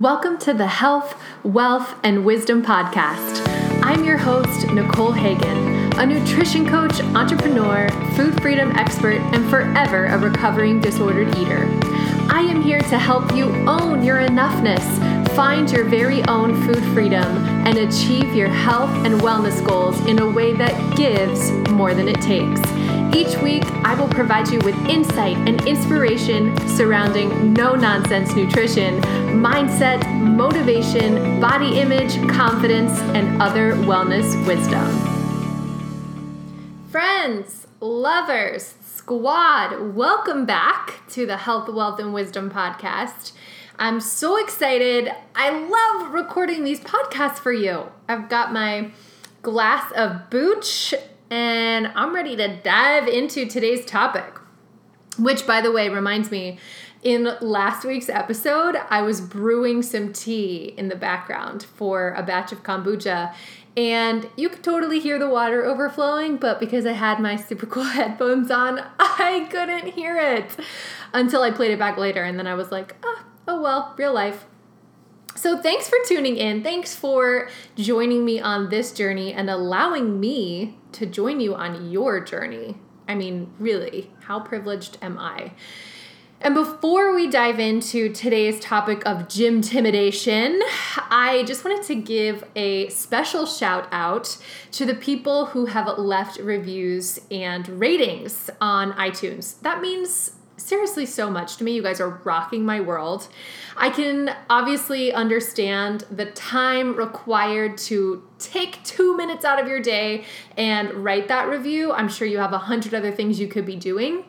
Welcome to the Health, Wealth, and Wisdom Podcast. I'm your host, Nicole Hagan, a nutrition coach, entrepreneur, food freedom expert, and forever a recovering disordered eater. I am here to help you own your enoughness, find your very own food freedom, and achieve your health and wellness goals in a way that gives more than it takes. Each week, I will provide you with insight and inspiration surrounding no nonsense nutrition, mindset, motivation, body image, confidence, and other wellness wisdom. Friends, lovers, squad, welcome back to the Health, Wealth, and Wisdom podcast. I'm so excited. I love recording these podcasts for you. I've got my glass of booch and I'm ready to dive into today's topic. Which, by the way, reminds me, in last week's episode, I was brewing some tea in the background for a batch of kombucha. And you could totally hear the water overflowing, but because I had my super cool headphones on, I couldn't hear it until I played it back later. And then I was like, oh, oh well, real life. So, thanks for tuning in. Thanks for joining me on this journey and allowing me to join you on your journey. I mean, really, how privileged am I? And before we dive into today's topic of gym intimidation, I just wanted to give a special shout out to the people who have left reviews and ratings on iTunes. That means seriously so much to me. You guys are rocking my world. I can obviously understand the time required to take two minutes out of your day and write that review. I'm sure you have a hundred other things you could be doing.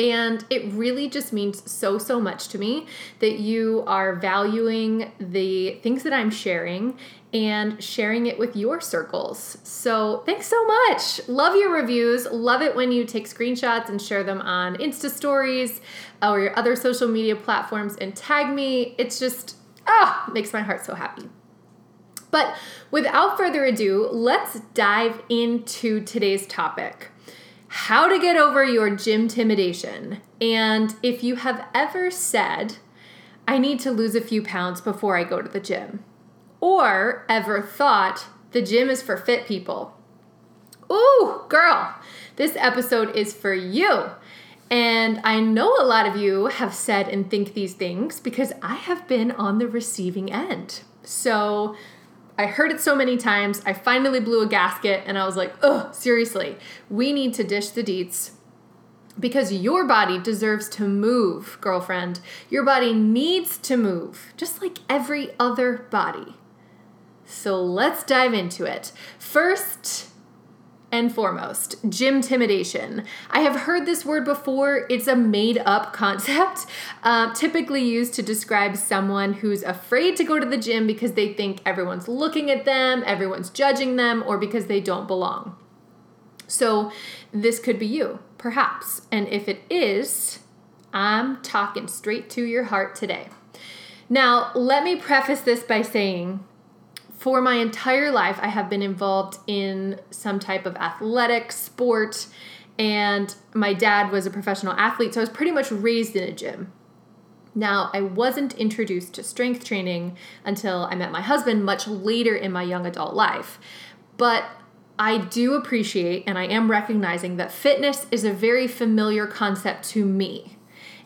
And it really just means so, so much to me that you are valuing the things that I'm sharing and sharing it with your circles. So, thanks so much. Love your reviews. Love it when you take screenshots and share them on Insta stories or your other social media platforms and tag me. It's just, ah, makes my heart so happy. But without further ado, let's dive into today's topic how to get over your gym intimidation. And if you have ever said, I need to lose a few pounds before I go to the gym, or ever thought the gym is for fit people. Ooh, girl, this episode is for you. And I know a lot of you have said and think these things because I have been on the receiving end. So I heard it so many times. I finally blew a gasket and I was like, oh, seriously, we need to dish the deets because your body deserves to move, girlfriend. Your body needs to move, just like every other body. So let's dive into it. First and foremost, gym intimidation. I have heard this word before. It's a made up concept, uh, typically used to describe someone who's afraid to go to the gym because they think everyone's looking at them, everyone's judging them, or because they don't belong. So, this could be you, perhaps. And if it is, I'm talking straight to your heart today. Now, let me preface this by saying for my entire life, I have been involved in some type of athletic sport, and my dad was a professional athlete, so I was pretty much raised in a gym. Now, I wasn't introduced to strength training until I met my husband much later in my young adult life. But I do appreciate and I am recognizing that fitness is a very familiar concept to me.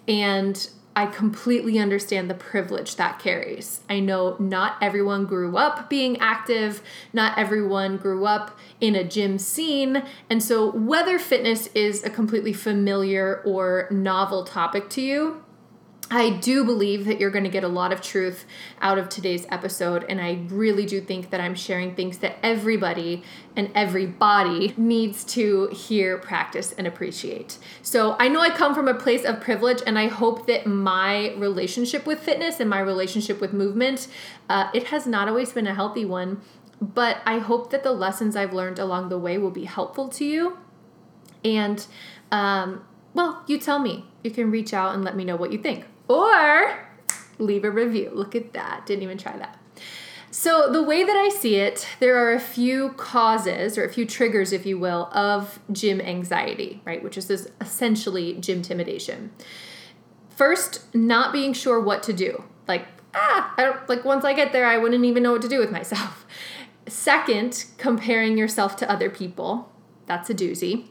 And I completely understand the privilege that carries. I know not everyone grew up being active, not everyone grew up in a gym scene. And so, whether fitness is a completely familiar or novel topic to you, I do believe that you're going to get a lot of truth out of today's episode, and I really do think that I'm sharing things that everybody and everybody needs to hear, practice, and appreciate. So I know I come from a place of privilege, and I hope that my relationship with fitness and my relationship with movement, uh, it has not always been a healthy one, but I hope that the lessons I've learned along the way will be helpful to you. And, um, well, you tell me. You can reach out and let me know what you think or leave a review. Look at that. Didn't even try that. So, the way that I see it, there are a few causes or a few triggers, if you will, of gym anxiety, right? Which is this essentially gym intimidation. First, not being sure what to do. Like, ah, I don't like once I get there, I wouldn't even know what to do with myself. Second, comparing yourself to other people. That's a doozy.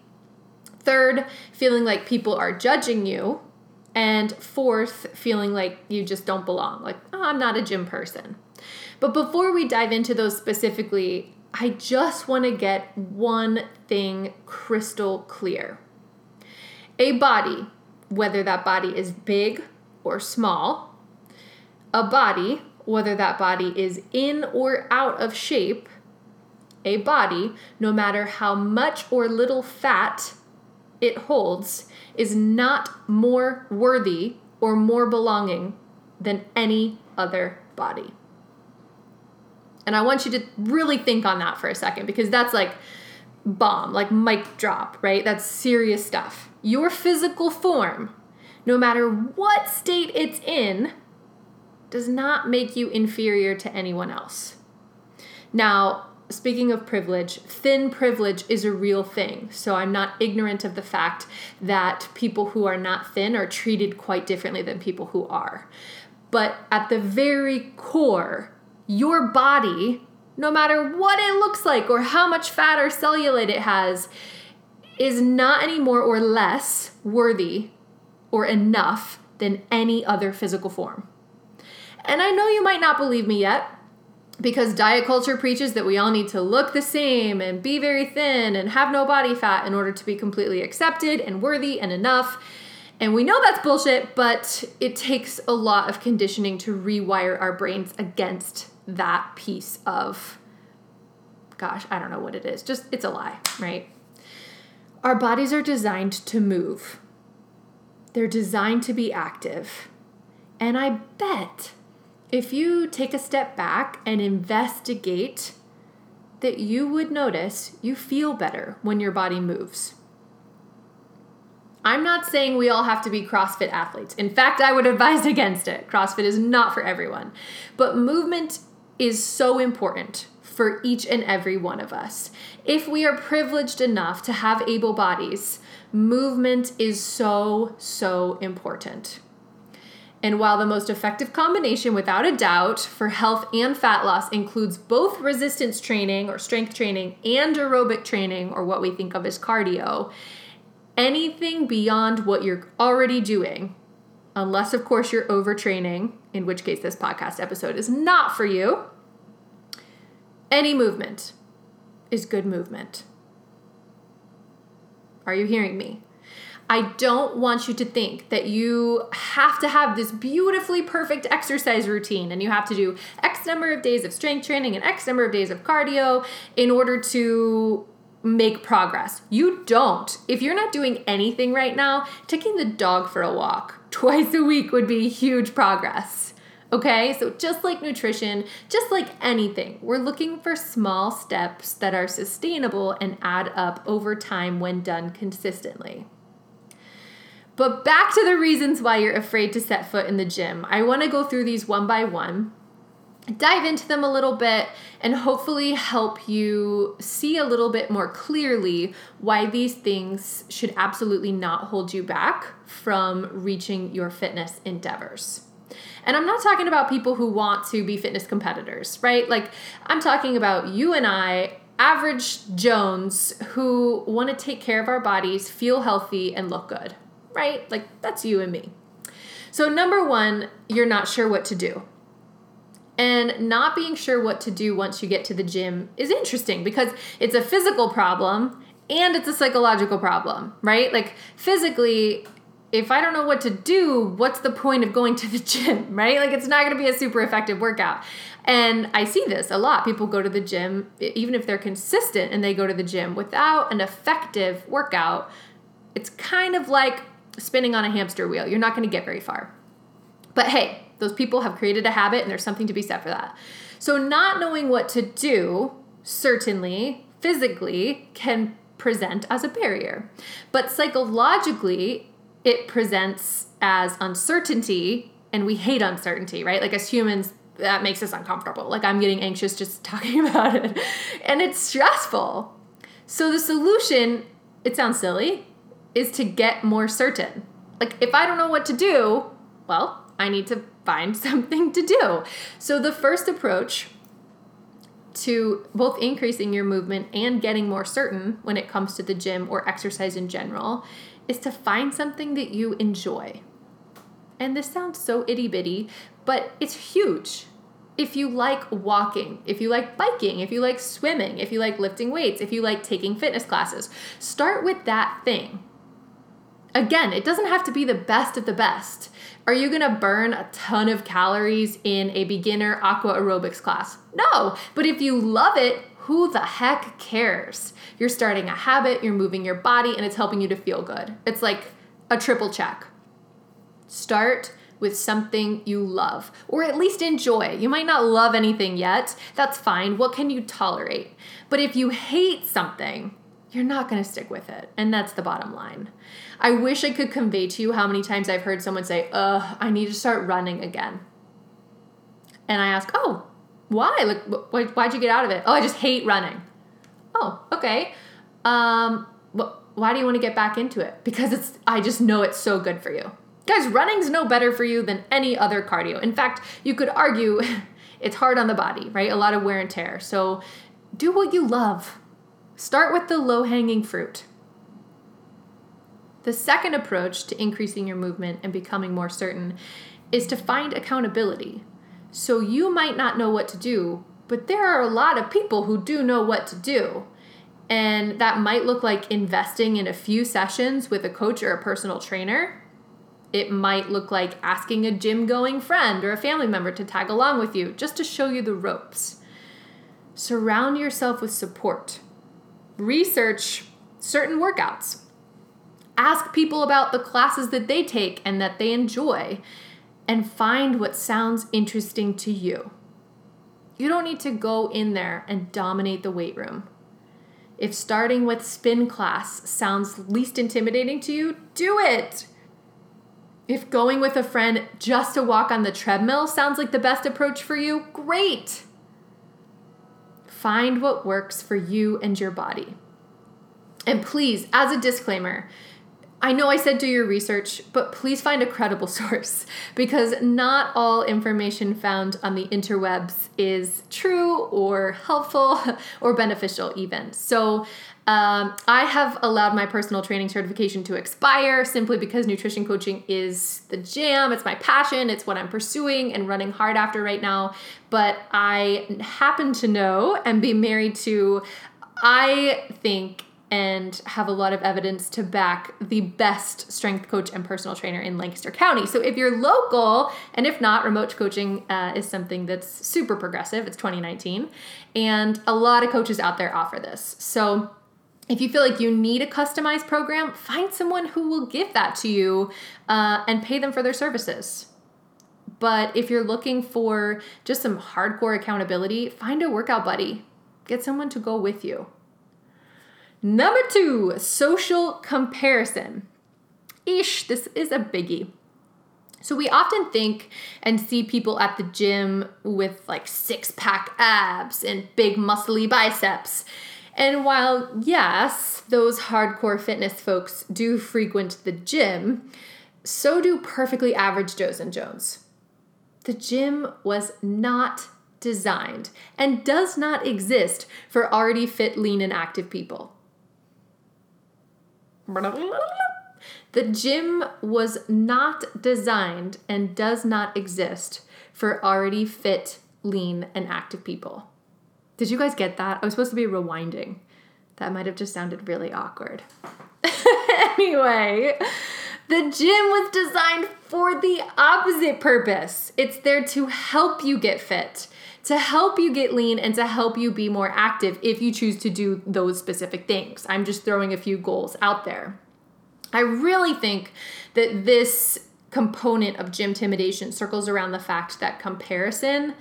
Third, feeling like people are judging you. And fourth, feeling like you just don't belong. Like, oh, I'm not a gym person. But before we dive into those specifically, I just want to get one thing crystal clear. A body, whether that body is big or small, a body, whether that body is in or out of shape, a body, no matter how much or little fat it holds, is not more worthy or more belonging than any other body. And I want you to really think on that for a second because that's like bomb, like mic drop, right? That's serious stuff. Your physical form, no matter what state it's in, does not make you inferior to anyone else. Now, speaking of privilege, thin privilege is a real thing. So I'm not ignorant of the fact that people who are not thin are treated quite differently than people who are. But at the very core, your body, no matter what it looks like or how much fat or cellulite it has, is not any more or less worthy or enough than any other physical form. And I know you might not believe me yet because diet culture preaches that we all need to look the same and be very thin and have no body fat in order to be completely accepted and worthy and enough. And we know that's bullshit, but it takes a lot of conditioning to rewire our brains against that piece of, gosh, I don't know what it is. Just, it's a lie, right? Our bodies are designed to move, they're designed to be active. And I bet if you take a step back and investigate, that you would notice you feel better when your body moves. I'm not saying we all have to be CrossFit athletes. In fact, I would advise against it. CrossFit is not for everyone. But movement is so important for each and every one of us. If we are privileged enough to have able bodies, movement is so, so important. And while the most effective combination, without a doubt, for health and fat loss includes both resistance training or strength training and aerobic training, or what we think of as cardio, anything beyond what you're already doing, unless, of course, you're overtraining, in which case this podcast episode is not for you, any movement is good movement. Are you hearing me? I don't want you to think that you have to have this beautifully perfect exercise routine and you have to do X number of days of strength training and X number of days of cardio in order to make progress. You don't. If you're not doing anything right now, taking the dog for a walk twice a week would be huge progress. Okay, so just like nutrition, just like anything, we're looking for small steps that are sustainable and add up over time when done consistently. But back to the reasons why you're afraid to set foot in the gym. I want to go through these one by one, dive into them a little bit, and hopefully help you see a little bit more clearly why these things should absolutely not hold you back from reaching your fitness endeavors. And I'm not talking about people who want to be fitness competitors, right? Like, I'm talking about you and I, average Jones, who want to take care of our bodies, feel healthy, and look good right? Like that's you and me. So, number one, you're not sure what to do. And not being sure what to do once you get to the gym is interesting because it's a physical problem and it's a psychological problem, right? Like, physically, if I don't know what to do, what's the point of going to the gym, right? Like, it's not gonna be a super effective workout. And I see this a lot. People go to the gym, even if they're consistent and they go to the gym without an effective workout, it's kind of like spinning on a hamster wheel. You're not going to get very far. But hey, those people have created a habit and there's something to be said for that. So, not knowing what to do, certainly, physically, can present as a barrier. But psychologically, it presents as uncertainty, and we hate uncertainty, right? Like, as humans, that makes us uncomfortable. Like, I'm getting anxious just talking about it, and it's stressful. So, the solution, it sounds silly, is to get more certain. Like, if I don't know what to do, well, I need to find something to do. So, the first approach to both increasing your movement and getting more certain when it comes to the gym or exercise in general is to find something that you enjoy. And this sounds so itty bitty, but it's huge. If you like walking, if you like biking, if you like swimming, if you like lifting weights, if you like taking fitness classes, start with that thing. Again, it doesn't have to be the best of the best. Are you gonna burn a ton of calories in a beginner aqua aerobics class? No, but if you love it, who the heck cares? You're starting a habit, you're moving your body, and it's helping you to feel good. It's like a triple check. Start with something you love, or at least enjoy. You might not love anything yet, that's fine. What can you tolerate? But if you hate something, you're not gonna stick with it, and that's the bottom line. I wish I could convey to you how many times I've heard someone say, Ugh, I need to start running again. And I ask, Oh, why? Like, why'd you get out of it? Oh, I just hate running. Oh, okay. Um, why do you want to get back into it? Because it's, I just know it's so good for you. Guys, running's no better for you than any other cardio. In fact, you could argue it's hard on the body, right? A lot of wear and tear. So do what you love. Start with the low hanging fruit. The second approach to increasing your movement and becoming more certain is to find accountability. So you might not know what to do, but there are a lot of people who do know what to do. And that might look like investing in a few sessions with a coach or a personal trainer. It might look like asking a gym going friend or a family member to tag along with you just to show you the ropes. Surround yourself with support. Research certain workouts Ask people about the classes that they take and that they enjoy, and find what sounds interesting to you. You don't need to go in there and dominate the weight room. If starting with spin class sounds least intimidating to you, do it. If going with a friend just to walk on the treadmill sounds like the best approach for you, great. Find what works for you and your body. And please, as a disclaimer, I know I said do your research, but please find a credible source because not all information found on the interwebs is true or helpful or beneficial, even. So, um, I have allowed my personal training certification to expire simply because nutrition coaching is the jam. It's my passion. It's what I'm pursuing and running hard after right now. But I happen to know and be married to, I think, and have a lot of evidence to back the best strength coach and personal trainer in Lancaster County. So if you're local, and if not, remote coaching uh, is something that's super progressive. It's 2019, and a lot of coaches out there offer this. So if you feel like you need a customized program, find someone who will give that to you uh, and pay them for their services. But if you're looking for just some hardcore accountability, find a workout buddy. Get someone to go with you. Number two, social comparison. Ish, this is a biggie. So we often think and see people at the gym with like six pack abs and big muscly biceps. And while, yes, those hardcore fitness folks do frequent the gym, so do perfectly average Joes and Jones. The gym was not designed and does not exist for already fit, lean, and active people. The gym was not designed and does not exist for already fit, lean, and active people. Did you guys get that? I was supposed to be rewinding. That might have just sounded really awkward. anyway, the gym was designed for the opposite purpose. It's there to help you get fit to help you get lean and to help you be more active if you choose to do those specific things. I'm just throwing a few goals out there. I really think that this component of gym intimidation circles around the fact that comparison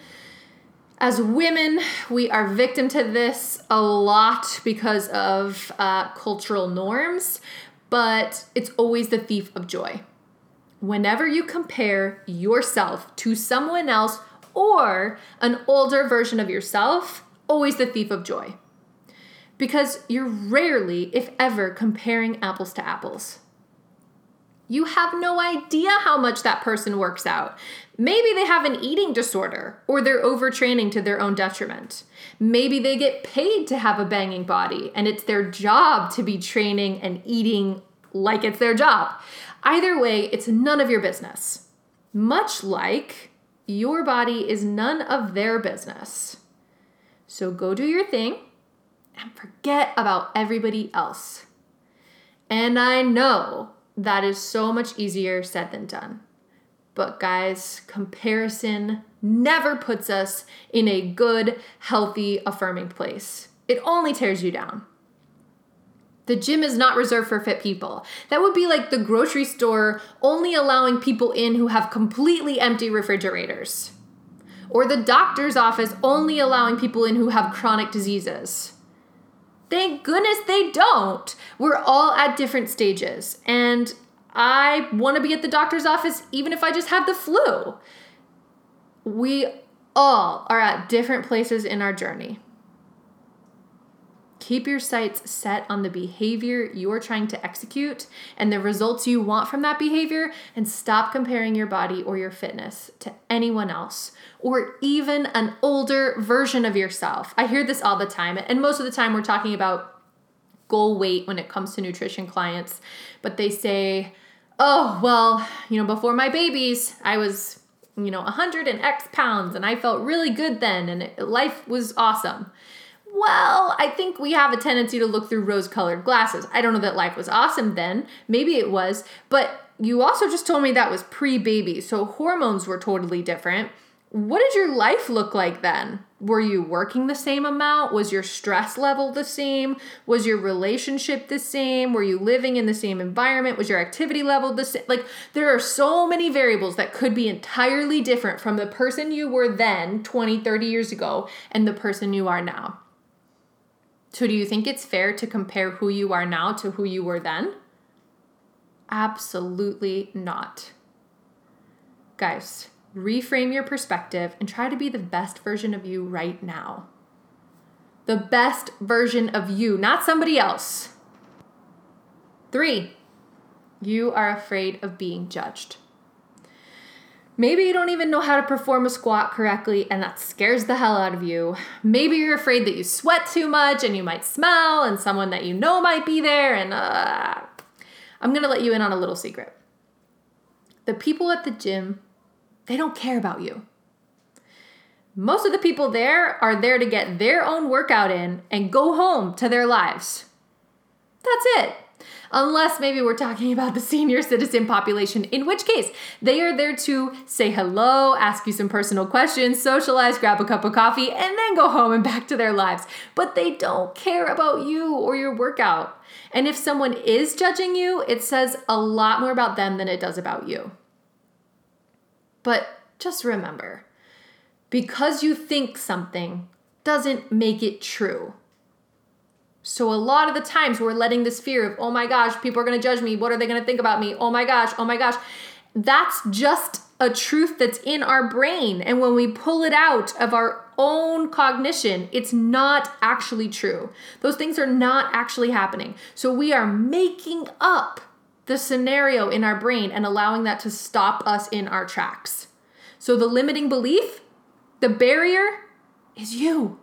as women, we are victim to this a lot because of uh, cultural norms, but it's always the thief of joy. Whenever you compare yourself to someone else or an older version of yourself, always the thief of joy. Because you're rarely, if ever, comparing apples to apples. You have no idea how much that person works out. Maybe they have an eating disorder or they're overtraining to their own detriment. Maybe they get paid to have a banging body and it's their job to be training and eating like it's their job. Either way, it's none of your business. Much like your body is none of their business. So go do your thing and forget about everybody else. And I know that is so much easier said than done. But guys, comparison never puts us in a good, healthy, affirming place. It only tears you down. The gym is not reserved for fit people. That would be like the grocery store only allowing people in who have completely empty refrigerators. Or the doctor's office only allowing people in who have chronic diseases. Thank goodness they don't. We're all at different stages. And I want to be at the doctor's office even if I just have the flu. We all are at different places in our journey. Keep your sights set on the behavior you're trying to execute and the results you want from that behavior, and stop comparing your body or your fitness to anyone else or even an older version of yourself. I hear this all the time, and most of the time we're talking about goal weight when it comes to nutrition clients, but they say, oh, well, you know, before my babies, I was, you know, 100 and X pounds and I felt really good then and it, life was awesome. Well, I think we have a tendency to look through rose colored glasses. I don't know that life was awesome then. Maybe it was. But you also just told me that was pre baby. So hormones were totally different. What did your life look like then? Were you working the same amount? Was your stress level the same? Was your relationship the same? Were you living in the same environment? Was your activity level the same? Like, there are so many variables that could be entirely different from the person you were then, 20, 30 years ago, and the person you are now. So, do you think it's fair to compare who you are now to who you were then? Absolutely not. Guys, reframe your perspective and try to be the best version of you right now. The best version of you, not somebody else. Three, you are afraid of being judged. Maybe you don't even know how to perform a squat correctly and that scares the hell out of you. Maybe you're afraid that you sweat too much and you might smell and someone that you know might be there. And uh, I'm gonna let you in on a little secret. The people at the gym they don't care about you. Most of the people there are there to get their own workout in and go home to their lives. That's it. Unless maybe we're talking about the senior citizen population, in which case they are there to say hello, ask you some personal questions, socialize, grab a cup of coffee, and then go home and back to their lives. But they don't care about you or your workout. And if someone is judging you, it says a lot more about them than it does about you. But just remember because you think something doesn't make it true. So, a lot of the times we're letting this fear of, oh my gosh, people are gonna judge me. What are they gonna think about me? Oh my gosh, oh my gosh. That's just a truth that's in our brain. And when we pull it out of our own cognition, it's not actually true. Those things are not actually happening. So, we are making up the scenario in our brain and allowing that to stop us in our tracks. So the limiting belief, the barrier is you.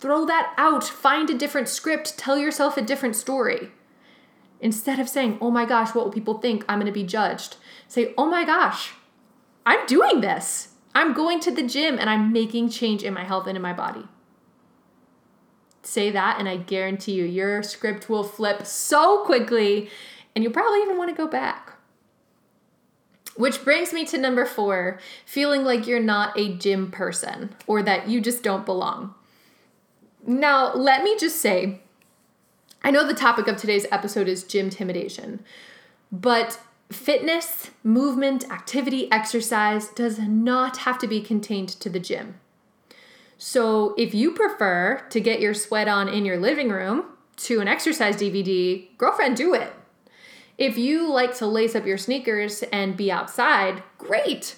Throw that out, find a different script, tell yourself a different story. Instead of saying, oh my gosh, what will people think? I'm gonna be judged. Say, oh my gosh, I'm doing this. I'm going to the gym and I'm making change in my health and in my body say that, and I guarantee you, your script will flip so quickly, and you'll probably even want to go back. Which brings me to number four feeling like you're not a gym person or that you just don't belong. Now, let me just say, I know the topic of today's episode is gym intimidation, but fitness, movement, activity, exercise does not have to be contained to the gym. So if you prefer to get your sweat on in your living room to an exercise DVD, girlfriend, do it. If you like to lace up your sneakers and be outside, great.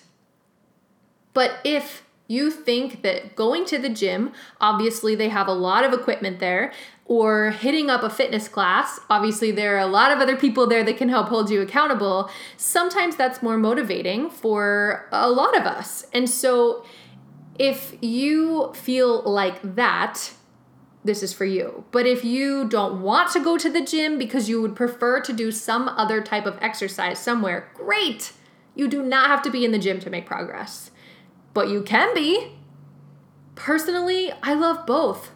But if You think that going to the gym, obviously they have a lot of equipment there, or hitting up a fitness class, obviously there are a lot of other people there that can help hold you accountable. Sometimes that's more motivating for a lot of us. And so if you feel like that, this is for you. But if you don't want to go to the gym because you would prefer to do some other type of exercise somewhere, great. You do not have to be in the gym to make progress, but you can be. Personally, I love both.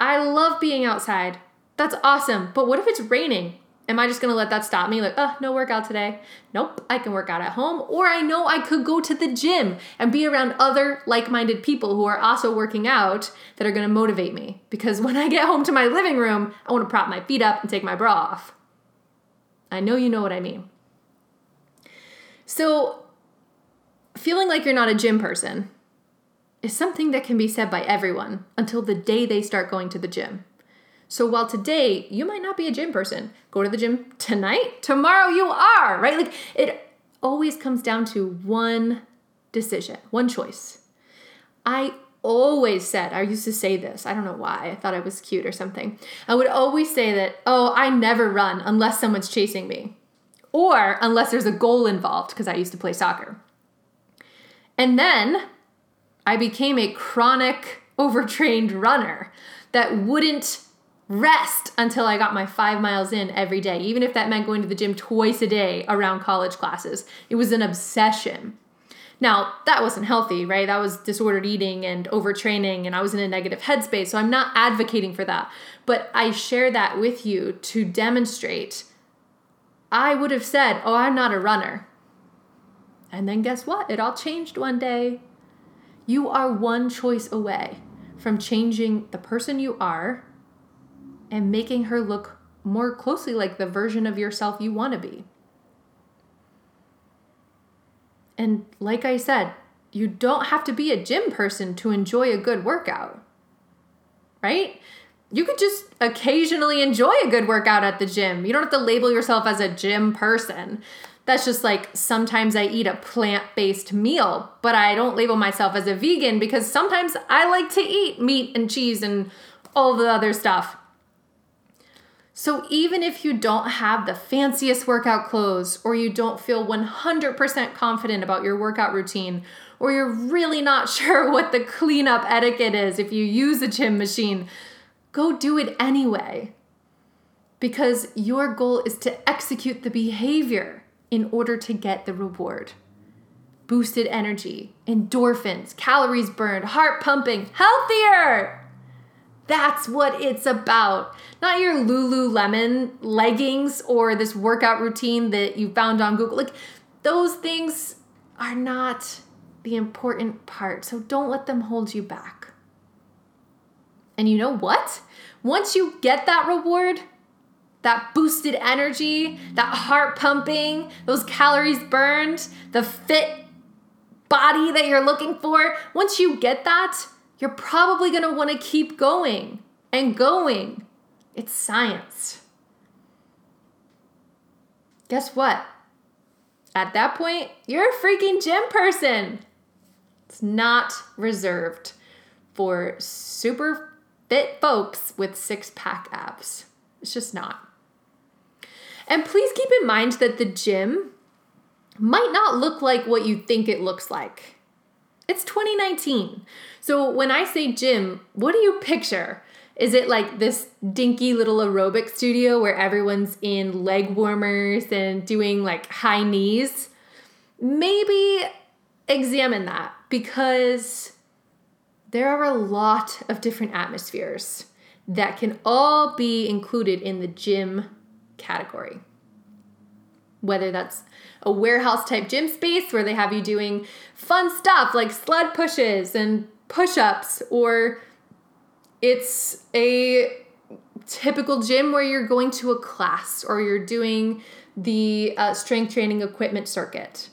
I love being outside. That's awesome. But what if it's raining? Am I just gonna let that stop me? Like, oh, no workout today. Nope, I can work out at home. Or I know I could go to the gym and be around other like minded people who are also working out that are gonna motivate me. Because when I get home to my living room, I wanna prop my feet up and take my bra off. I know you know what I mean. So, feeling like you're not a gym person is something that can be said by everyone until the day they start going to the gym. So while today you might not be a gym person, go to the gym tonight, tomorrow you are, right? Like it always comes down to one decision, one choice. I always said, I used to say this, I don't know why, I thought I was cute or something. I would always say that, oh, I never run unless someone's chasing me or unless there's a goal involved, because I used to play soccer. And then I became a chronic, overtrained runner that wouldn't rest until I got my five miles in every day, even if that meant going to the gym twice a day around college classes. It was an obsession. Now, that wasn't healthy, right? That was disordered eating and overtraining, and I was in a negative headspace. So I'm not advocating for that. But I share that with you to demonstrate. I would have said, Oh, I'm not a runner. And then guess what? It all changed one day. You are one choice away from changing the person you are and making her look more closely like the version of yourself you want to be. And like I said, you don't have to be a gym person to enjoy a good workout, right? You could just occasionally enjoy a good workout at the gym. You don't have to label yourself as a gym person. That's just like sometimes I eat a plant based meal, but I don't label myself as a vegan because sometimes I like to eat meat and cheese and all the other stuff. So even if you don't have the fanciest workout clothes, or you don't feel 100% confident about your workout routine, or you're really not sure what the cleanup etiquette is if you use a gym machine, go do it anyway. Because your goal is to execute the behavior in order to get the reward. Boosted energy, endorphins, calories burned, heart pumping, healthier. That's what it's about. Not your Lululemon leggings or this workout routine that you found on Google. Like, those things are not the important part. So don't let them hold you back. And you know what? Once you get that reward, that boosted energy, that heart pumping, those calories burned, the fit body that you're looking for, once you get that, you're probably want to keep going and going. It's science. Guess what? At that point, you're a freaking gym person. It's not reserved for super fit folks with six pack abs. It's just not. And please keep in mind that the gym might not look like what you think it looks like. It's 2019. So when I say gym, what do you picture? Is it like this dinky little aerobic studio where everyone's in leg warmers and doing like high knees? Maybe examine that because there are a lot of different atmospheres that can all be included in the gym category. Whether that's a warehouse type gym space where they have you doing fun stuff like sled pushes and push ups, or it's a typical gym where you're going to a class or you're doing the uh, strength training equipment circuit.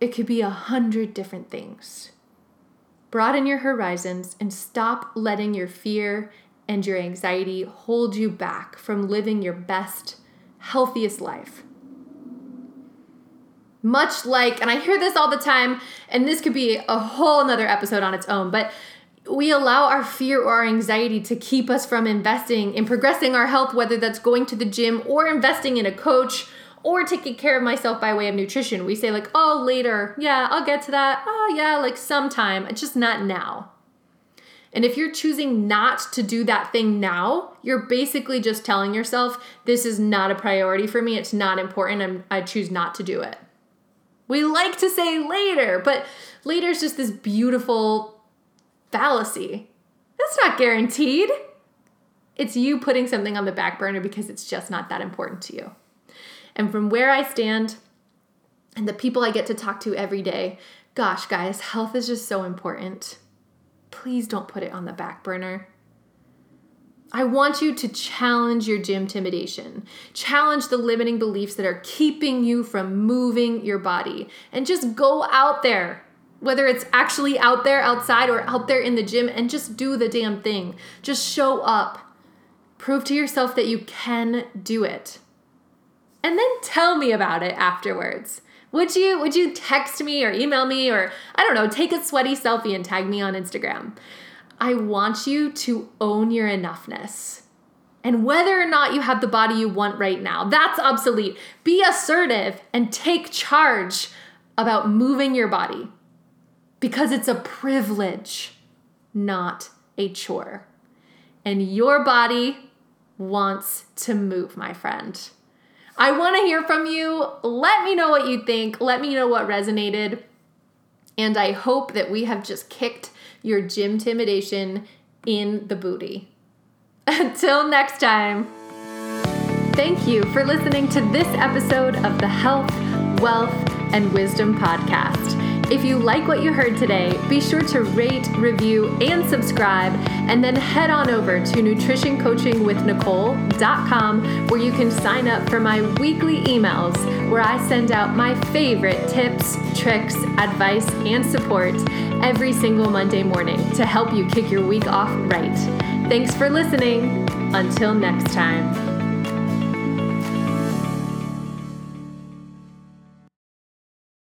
It could be a hundred different things. Broaden your horizons and stop letting your fear and your anxiety hold you back from living your best, healthiest life. Much like, and I hear this all the time, and this could be a whole another episode on its own, but we allow our fear or our anxiety to keep us from investing in progressing our health, whether that's going to the gym or investing in a coach or taking care of myself by way of nutrition. We say, like, oh, later. Yeah, I'll get to that. Oh, yeah, like sometime. It's just not now. And if you're choosing not to do that thing now, you're basically just telling yourself, this is not a priority for me. It's not important. I'm, I choose not to do it. We like to say later, but later is just this beautiful fallacy. That's not guaranteed. It's you putting something on the back burner because it's just not that important to you. And from where I stand and the people I get to talk to every day, gosh, guys, health is just so important. Please don't put it on the back burner. I want you to challenge your gym intimidation. Challenge the limiting beliefs that are keeping you from moving your body. And just go out there whether it's actually out there outside or out there in the gym and just do the damn thing. Just show up. Prove to yourself that you can do it. And then tell me about it afterwards. Would you would you text me or email me or I don't know, take a sweaty selfie and tag me on Instagram. I want you to own your enoughness. And whether or not you have the body you want right now, that's obsolete. Be assertive and take charge about moving your body because it's a privilege, not a chore. And your body wants to move, my friend. I want to hear from you. Let me know what you think. Let me know what resonated. And I hope that we have just kicked your gym intimidation in the booty. Until next time. Thank you for listening to this episode of the Health, Wealth, and Wisdom Podcast. If you like what you heard today, be sure to rate, review, and subscribe, and then head on over to nutritioncoachingwithnicole.com where you can sign up for my weekly emails where I send out my favorite tips, tricks, advice, and support every single Monday morning to help you kick your week off right. Thanks for listening. Until next time.